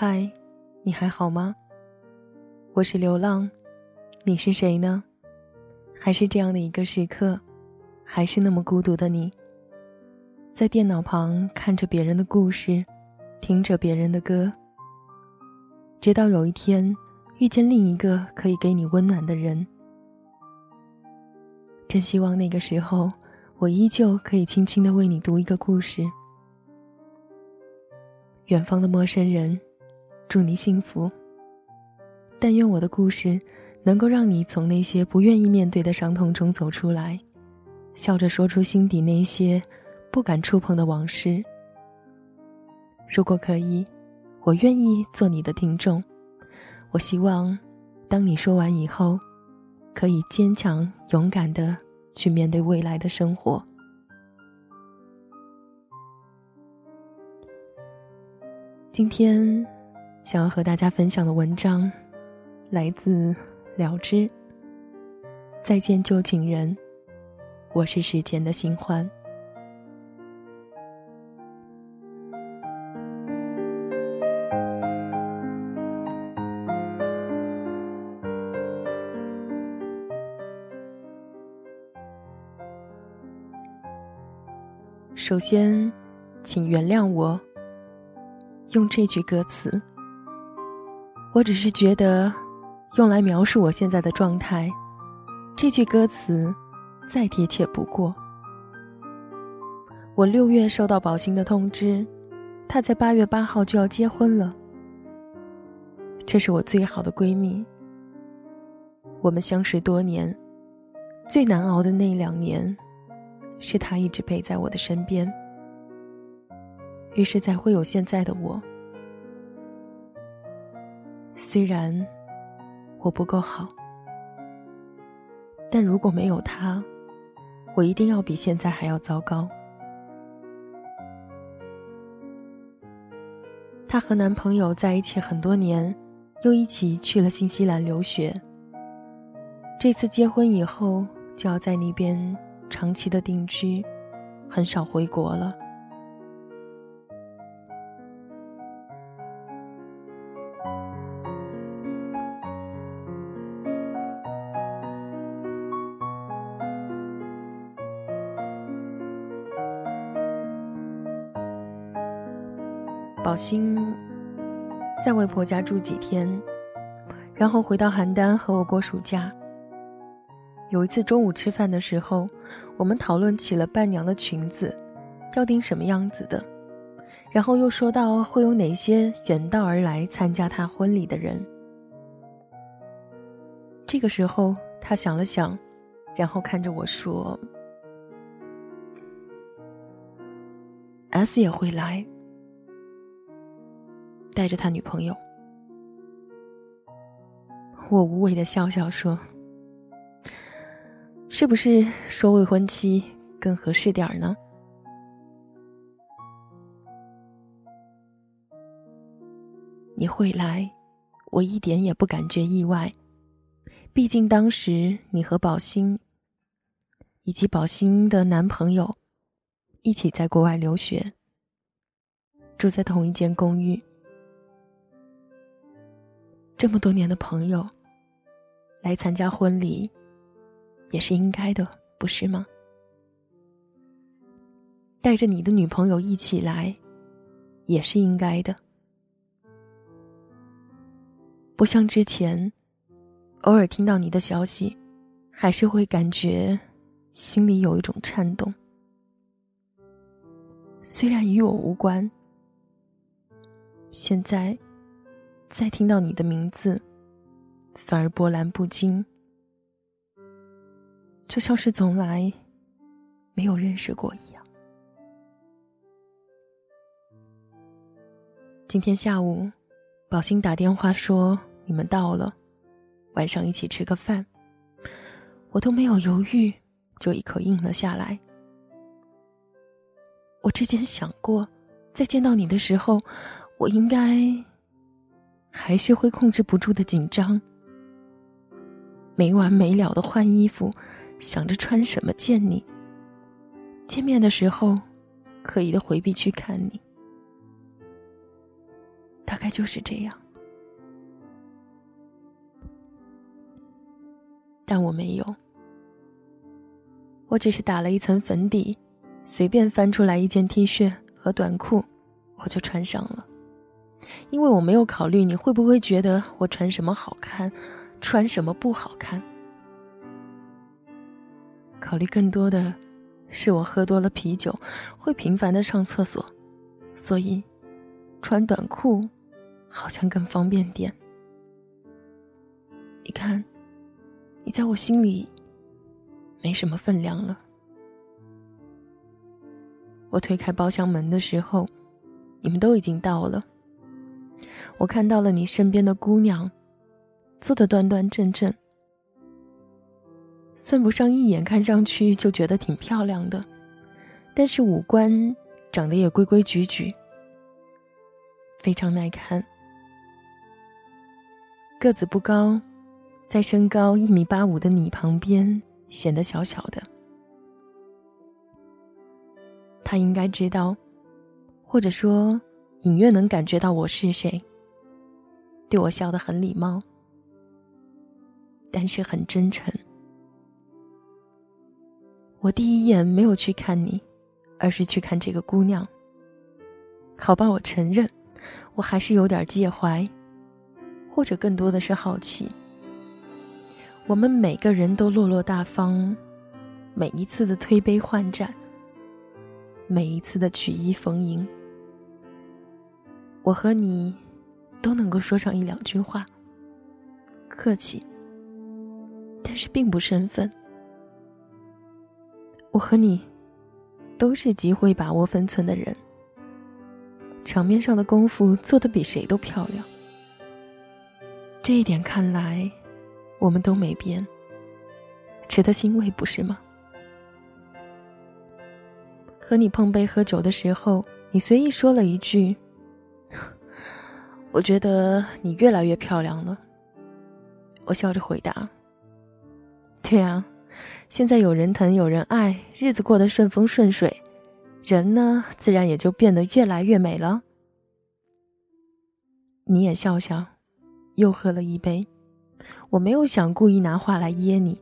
嗨，你还好吗？我是流浪，你是谁呢？还是这样的一个时刻，还是那么孤独的你，在电脑旁看着别人的故事，听着别人的歌，直到有一天遇见另一个可以给你温暖的人。真希望那个时候，我依旧可以轻轻的为你读一个故事。远方的陌生人。祝你幸福。但愿我的故事能够让你从那些不愿意面对的伤痛中走出来，笑着说出心底那些不敢触碰的往事。如果可以，我愿意做你的听众。我希望，当你说完以后，可以坚强勇敢的去面对未来的生活。今天。想要和大家分享的文章，来自了之。再见旧情人，我是时间的新欢。首先，请原谅我用这句歌词。我只是觉得，用来描述我现在的状态，这句歌词再贴切不过。我六月收到宝兴的通知，她在八月八号就要结婚了。这是我最好的闺蜜，我们相识多年，最难熬的那两年，是她一直陪在我的身边，于是才会有现在的我。虽然我不够好，但如果没有他，我一定要比现在还要糟糕。她和男朋友在一起很多年，又一起去了新西兰留学。这次结婚以后，就要在那边长期的定居，很少回国了。宝兴在外婆家住几天，然后回到邯郸和我过暑假。有一次中午吃饭的时候，我们讨论起了伴娘的裙子要订什么样子的，然后又说到会有哪些远道而来参加她婚礼的人。这个时候，他想了想，然后看着我说：“S 也会来。”带着他女朋友，我无谓的笑笑说：“是不是说未婚妻更合适点儿呢？”你会来，我一点也不感觉意外。毕竟当时你和宝兴以及宝兴的男朋友一起在国外留学，住在同一间公寓。这么多年的朋友，来参加婚礼，也是应该的，不是吗？带着你的女朋友一起来，也是应该的。不像之前，偶尔听到你的消息，还是会感觉心里有一种颤动。虽然与我无关，现在。再听到你的名字，反而波澜不惊，就像是从来没有认识过一样。今天下午，宝兴打电话说你们到了，晚上一起吃个饭。我都没有犹豫，就一口应了下来。我之前想过，在见到你的时候，我应该。还是会控制不住的紧张，没完没了的换衣服，想着穿什么见你。见面的时候，刻意的回避去看你。大概就是这样。但我没有，我只是打了一层粉底，随便翻出来一件 T 恤和短裤，我就穿上了。因为我没有考虑你会不会觉得我穿什么好看，穿什么不好看。考虑更多的是我喝多了啤酒，会频繁的上厕所，所以穿短裤好像更方便点。你看。你在我心里没什么分量了。我推开包厢门的时候，你们都已经到了。我看到了你身边的姑娘，坐得端端正正，算不上一眼看上去就觉得挺漂亮的，但是五官长得也规规矩矩，非常耐看，个子不高。在身高一米八五的你旁边，显得小小的。他应该知道，或者说隐约能感觉到我是谁。对我笑得很礼貌，但是很真诚。我第一眼没有去看你，而是去看这个姑娘。好吧，我承认，我还是有点介怀，或者更多的是好奇。我们每个人都落落大方，每一次的推杯换盏，每一次的曲意逢迎，我和你都能够说上一两句话，客气，但是并不生分。我和你都是极会把握分寸的人，场面上的功夫做得比谁都漂亮，这一点看来。我们都没变，值得欣慰，不是吗？和你碰杯喝酒的时候，你随意说了一句：“我觉得你越来越漂亮了。”我笑着回答：“对啊，现在有人疼，有人爱，日子过得顺风顺水，人呢，自然也就变得越来越美了。”你也笑笑，又喝了一杯。我没有想故意拿话来噎你，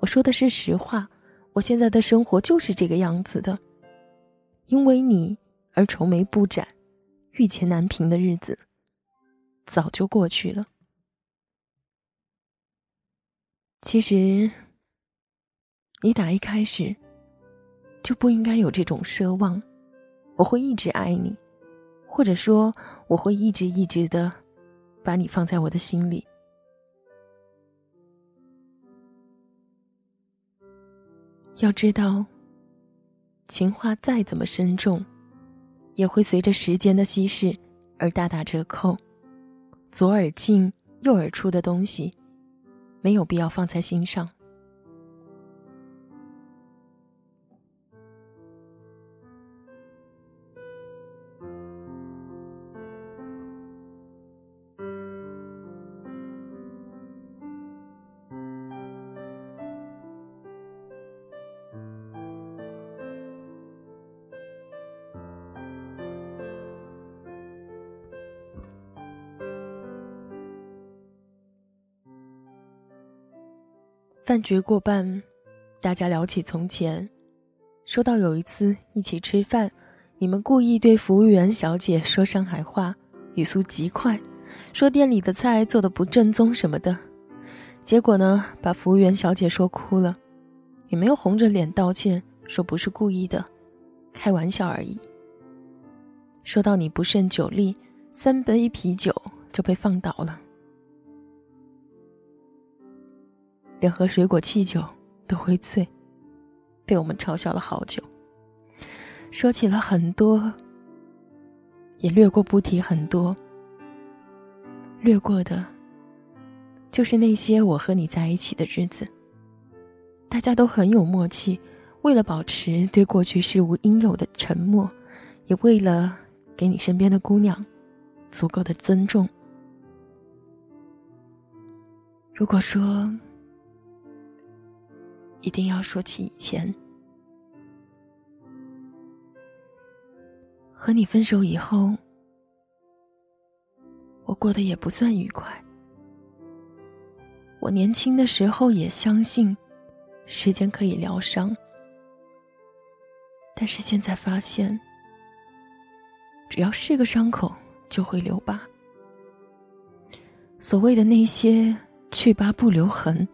我说的是实话。我现在的生活就是这个样子的，因为你而愁眉不展、欲前难平的日子早就过去了。其实，你打一开始就不应该有这种奢望。我会一直爱你，或者说，我会一直一直的把你放在我的心里。要知道，情话再怎么深重，也会随着时间的稀释而大打折扣。左耳进右耳出的东西，没有必要放在心上。饭局过半，大家聊起从前，说到有一次一起吃饭，你们故意对服务员小姐说上海话，语速极快，说店里的菜做的不正宗什么的，结果呢，把服务员小姐说哭了，也没有红着脸道歉，说不是故意的，开玩笑而已。说到你不胜酒力，三杯啤酒就被放倒了。连喝水果气酒都会醉，被我们嘲笑了好久。说起了很多，也略过不提很多。略过的，就是那些我和你在一起的日子。大家都很有默契，为了保持对过去事物应有的沉默，也为了给你身边的姑娘足够的尊重。如果说，一定要说起以前，和你分手以后，我过得也不算愉快。我年轻的时候也相信，时间可以疗伤，但是现在发现，只要是个伤口，就会留疤。所谓的那些去疤不留痕，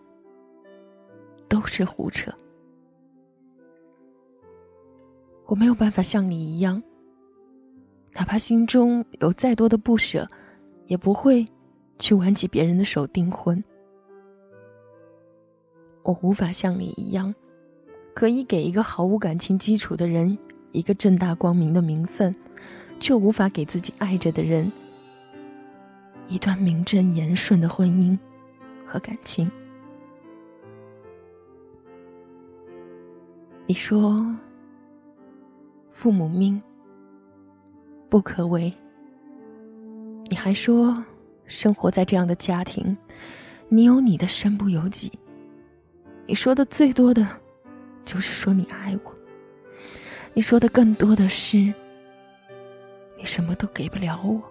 都是胡扯。我没有办法像你一样，哪怕心中有再多的不舍，也不会去挽起别人的手订婚。我无法像你一样，可以给一个毫无感情基础的人一个正大光明的名分，却无法给自己爱着的人一段名正言顺的婚姻和感情。你说。父母命不可违。你还说，生活在这样的家庭，你有你的身不由己。你说的最多的，就是说你爱我。你说的更多的是，你什么都给不了我。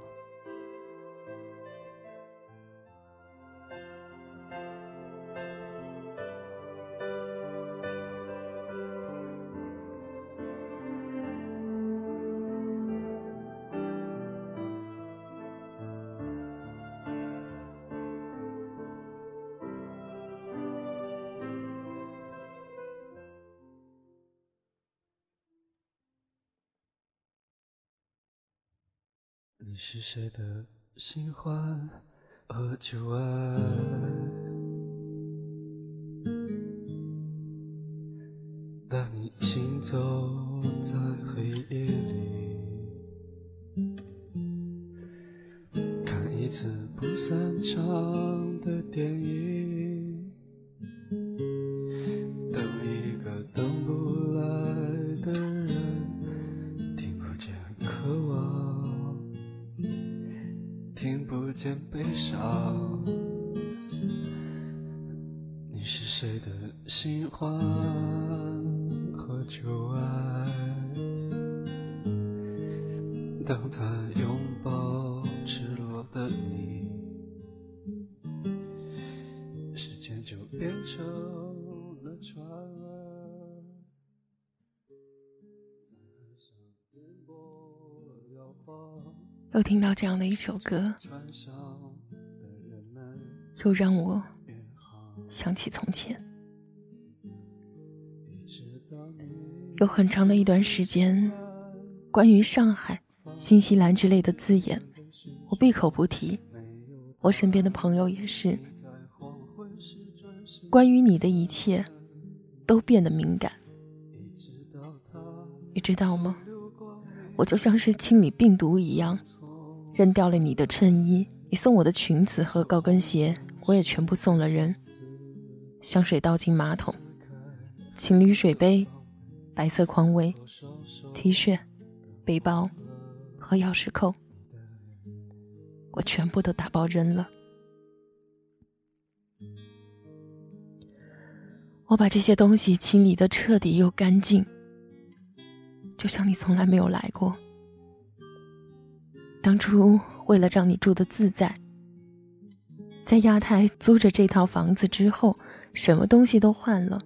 你是谁的新欢和旧爱？就变成了船，又听到这样的一首歌，又让我想起从前。有很长的一段时间，关于上海、新西兰之类的字眼，我闭口不提。我身边的朋友也是，关于你的一切，都变得敏感。你知道吗？我就像是清理病毒一样。扔掉了你的衬衣，你送我的裙子和高跟鞋，我也全部送了人。香水倒进马桶，情侣水杯，白色匡威，T 恤，背包和钥匙扣，我全部都打包扔了。我把这些东西清理的彻底又干净，就像你从来没有来过。当初为了让你住的自在，在亚太租着这套房子之后，什么东西都换了，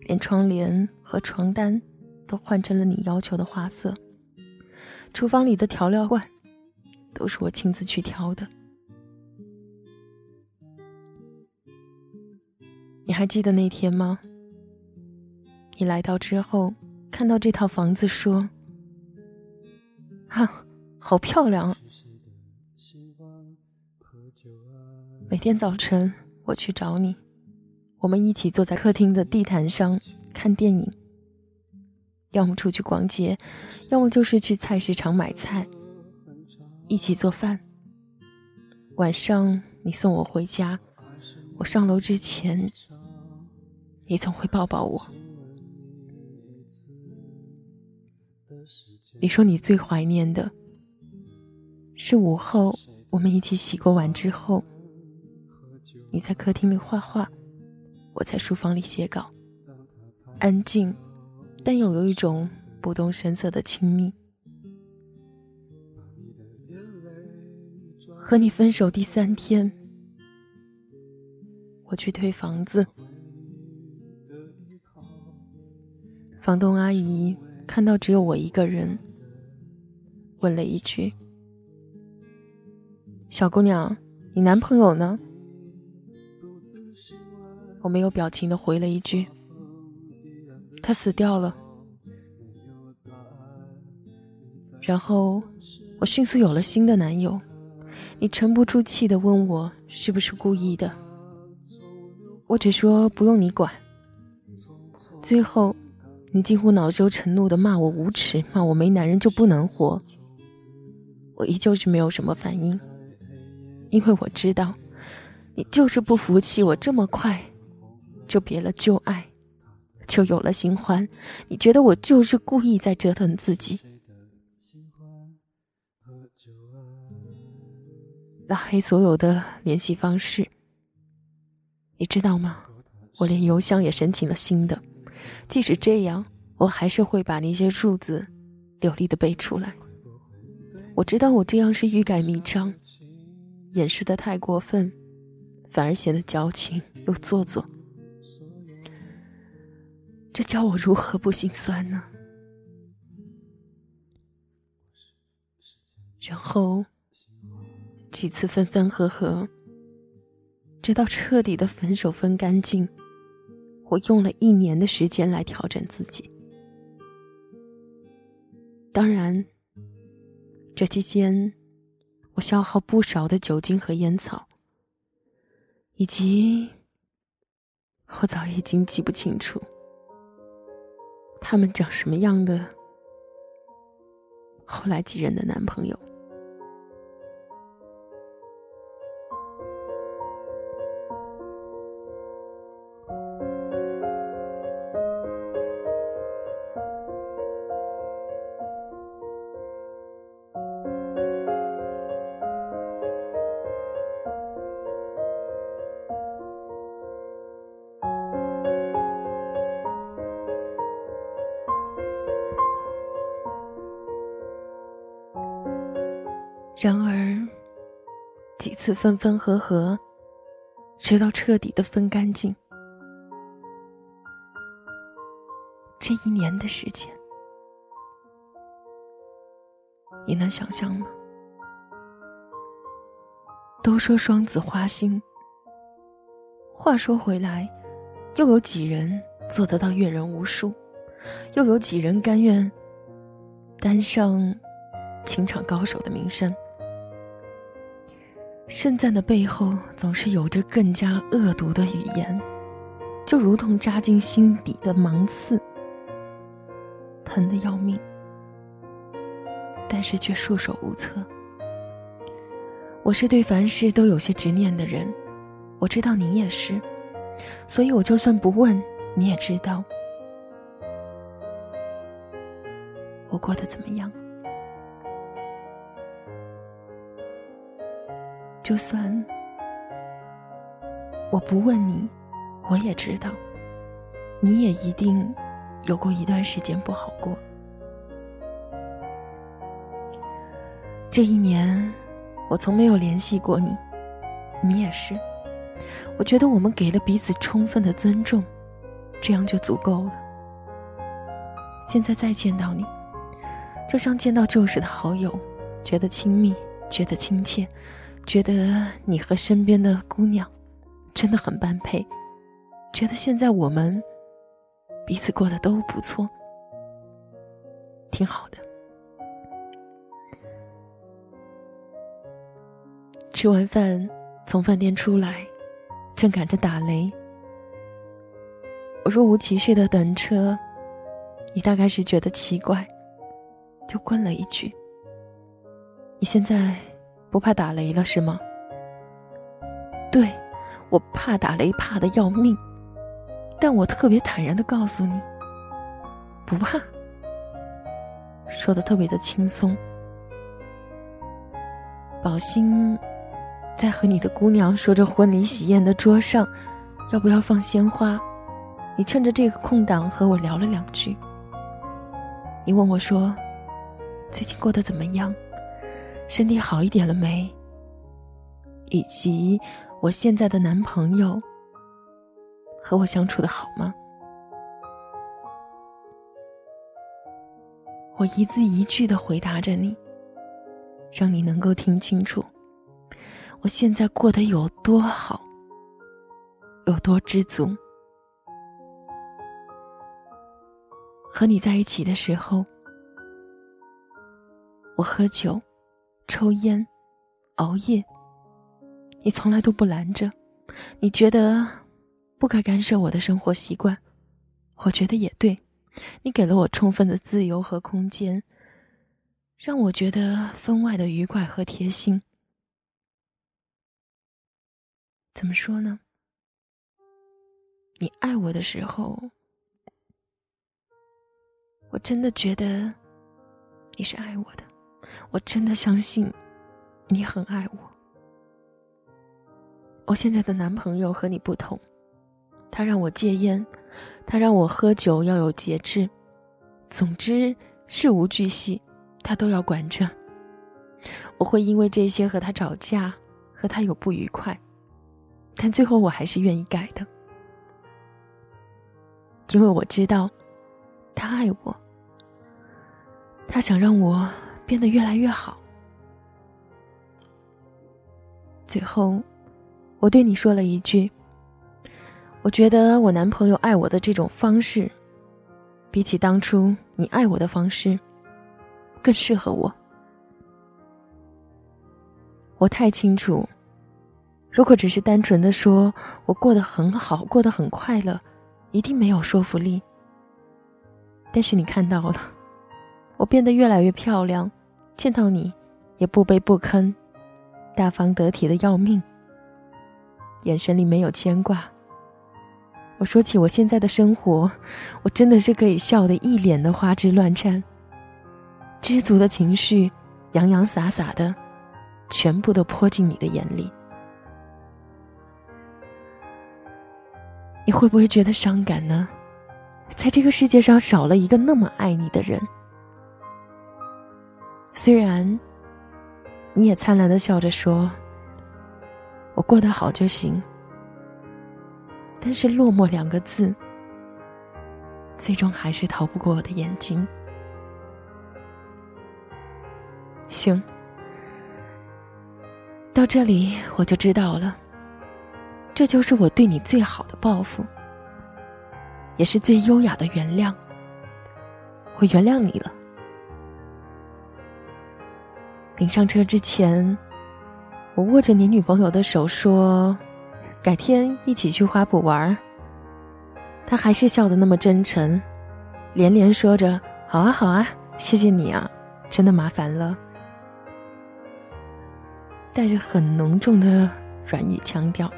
连窗帘和床单都换成了你要求的花色。厨房里的调料罐都是我亲自去挑的。还记得那天吗？你来到之后，看到这套房子，说：“哈。”好漂亮！每天早晨我去找你，我们一起坐在客厅的地毯上看电影，要么出去逛街，要么就是去菜市场买菜，一起做饭。晚上你送我回家，我上楼之前，你总会抱抱我。你说你最怀念的。是午后，我们一起洗过碗之后，你在客厅里画画，我在书房里写稿，安静，但又有一种不动声色的亲密。和你分手第三天，我去退房子，房东阿姨看到只有我一个人，问了一句：“小姑娘，你男朋友呢？”我没有表情的回了一句：“他死掉了。”然后我迅速有了新的男友。你沉不住气的问我是不是故意的，我只说不用你管。最后，你几乎恼羞成怒的骂我无耻，骂我没男人就不能活。我依旧是没有什么反应，因为我知道，你就是不服气我这么快就别了旧爱，就有了新欢。你觉得我就是故意在折腾自己。拉黑所有的联系方式，你知道吗？我连邮箱也申请了新的。即使这样，我还是会把那些数字流利的背出来。我知道我这样是欲盖弥彰，掩饰的太过分，反而显得矫情又做作。这叫我如何不心酸呢？然后。几次分分合合，直到彻底的分手分干净，我用了一年的时间来调整自己。当然，这期间我消耗不少的酒精和烟草，以及我早已经记不清楚他们长什么样的。后来几任的男朋友。几次分分合合，直到彻底的分干净。这一年的时间，你能想象吗？都说双子花心，话说回来，又有几人做得到阅人无数？又有几人甘愿担上情场高手的名声？盛赞的背后总是有着更加恶毒的语言，就如同扎进心底的芒刺，疼得要命，但是却束手无策。我是对凡事都有些执念的人，我知道你也是，所以我就算不问，你也知道我过得怎么样。就算我不问你，我也知道，你也一定有过一段时间不好过。这一年，我从没有联系过你，你也是。我觉得我们给了彼此充分的尊重，这样就足够了。现在再见到你，就像见到旧时的好友，觉得亲密，觉得亲切。觉得你和身边的姑娘真的很般配，觉得现在我们彼此过得都不错，挺好的。吃完饭从饭店出来，正赶着打雷，我若无其事的等车，你大概是觉得奇怪，就问了一句：“你现在？”不怕打雷了是吗？对，我怕打雷，怕的要命。但我特别坦然的告诉你，不怕。说的特别的轻松。宝兴在和你的姑娘说着婚礼喜宴的桌上，要不要放鲜花？你趁着这个空档和我聊了两句。你问我说，最近过得怎么样？身体好一点了没？以及我现在的男朋友和我相处的好吗？我一字一句的回答着你，让你能够听清楚，我现在过得有多好，有多知足。和你在一起的时候，我喝酒、抽烟、熬夜，你从来都不拦着。你觉得不该干涉我的生活习惯，我觉得也对。你给了我充分的自由和空间，让我觉得分外的愉快和贴心。怎么说呢？你爱我的时候。我真的觉得你是爱我的，我真的相信你很爱我。我现在的男朋友和你不同，他让我戒烟，他让我喝酒要有节制，总之事无巨细，他都要管着。我会因为这些和他吵架，和他有不愉快，但最后我还是愿意改的，因为我知道。他爱我，他想让我变得越来越好。最后，我对你说了一句：“我觉得我男朋友爱我的这种方式，比起当初你爱我的方式，更适合我。”我太清楚，如果只是单纯的说我过得很好，过得很快乐，一定没有说服力。但是你看到了，我变得越来越漂亮，见到你也不卑不吭，大方得体的要命。眼神里没有牵挂。我说起我现在的生活，我真的是可以笑得一脸的花枝乱颤，知足的情绪洋洋洒洒的，全部都泼进你的眼里。你会不会觉得伤感呢？在这个世界上少了一个那么爱你的人，虽然你也灿烂的笑着说：“我过得好就行。”但是落寞两个字，最终还是逃不过我的眼睛。行，到这里我就知道了，这就是我对你最好的报复。也是最优雅的原谅。我原谅你了。临上车之前，我握着你女朋友的手说：“改天一起去花圃玩。”她还是笑得那么真诚，连连说着：“好啊，好啊，谢谢你啊，真的麻烦了。”带着很浓重的软语腔调，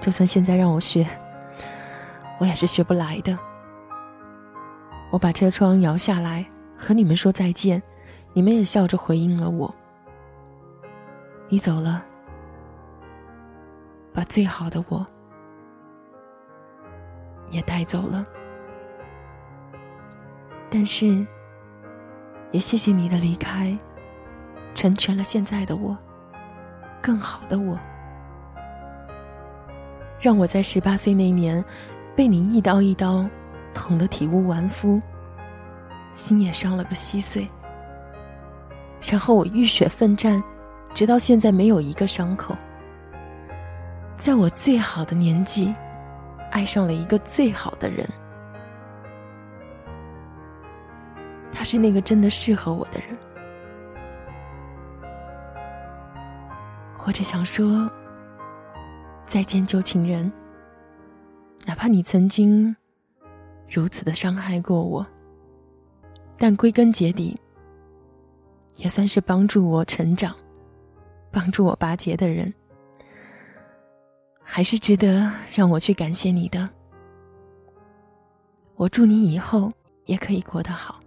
就算现在让我学。我也是学不来的。我把车窗摇下来，和你们说再见，你们也笑着回应了我。你走了，把最好的我也带走了。但是，也谢谢你的离开，成全了现在的我，更好的我，让我在十八岁那年。被你一刀一刀捅得体无完肤，心也伤了个稀碎。然后我浴血奋战，直到现在没有一个伤口。在我最好的年纪，爱上了一个最好的人，他是那个真的适合我的人。我只想说，再见，旧情人。哪怕你曾经如此的伤害过我，但归根结底，也算是帮助我成长、帮助我拔节的人，还是值得让我去感谢你的。我祝你以后也可以过得好。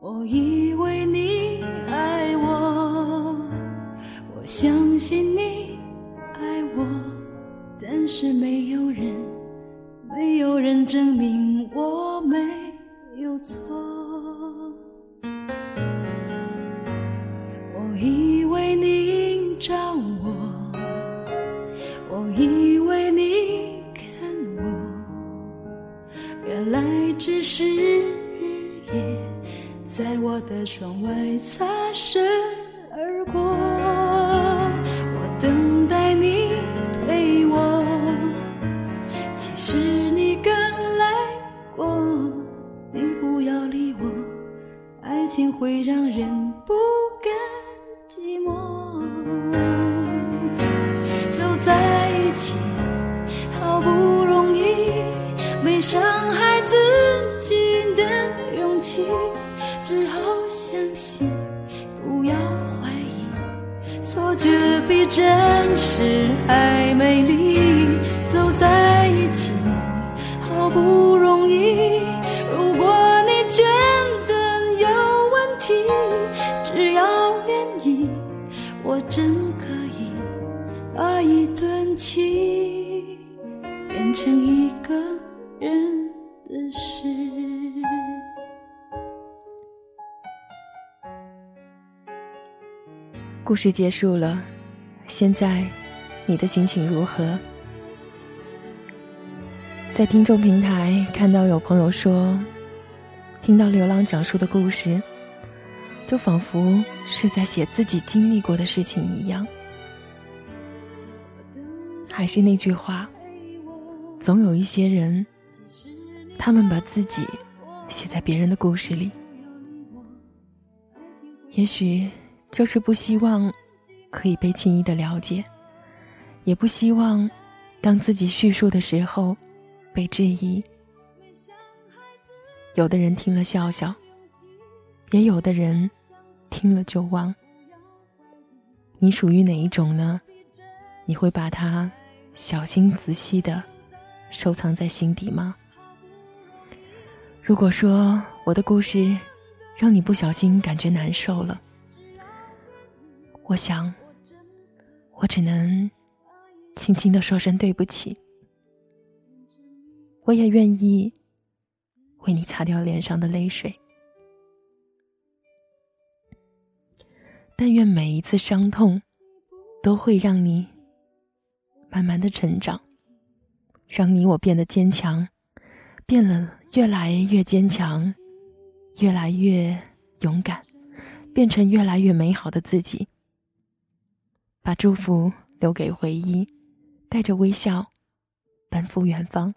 我以为你爱我，我相信你爱我，但是没有人，真实还美丽。走在一起，好不容易。如果你觉得有问题，只要愿意，我真可以把一段情变成一个人的事。故事结束了，现在你的心情如何？在听众平台看到有朋友说，听到刘浪讲述的故事，就仿佛是在写自己经历过的事情一样。还是那句话，总有一些人，他们把自己写在别人的故事里，也许。就是不希望可以被轻易的了解，也不希望当自己叙述的时候被质疑。有的人听了笑笑，也有的人听了就忘。你属于哪一种呢？你会把它小心仔细的收藏在心底吗？如果说我的故事让你不小心感觉难受了，我想，我只能轻轻的说声对不起。我也愿意为你擦掉脸上的泪水。但愿每一次伤痛，都会让你慢慢的成长，让你我变得坚强，变了越来越坚强，越来越勇敢，变成越来越美好的自己。把祝福留给回忆，带着微笑奔赴远方。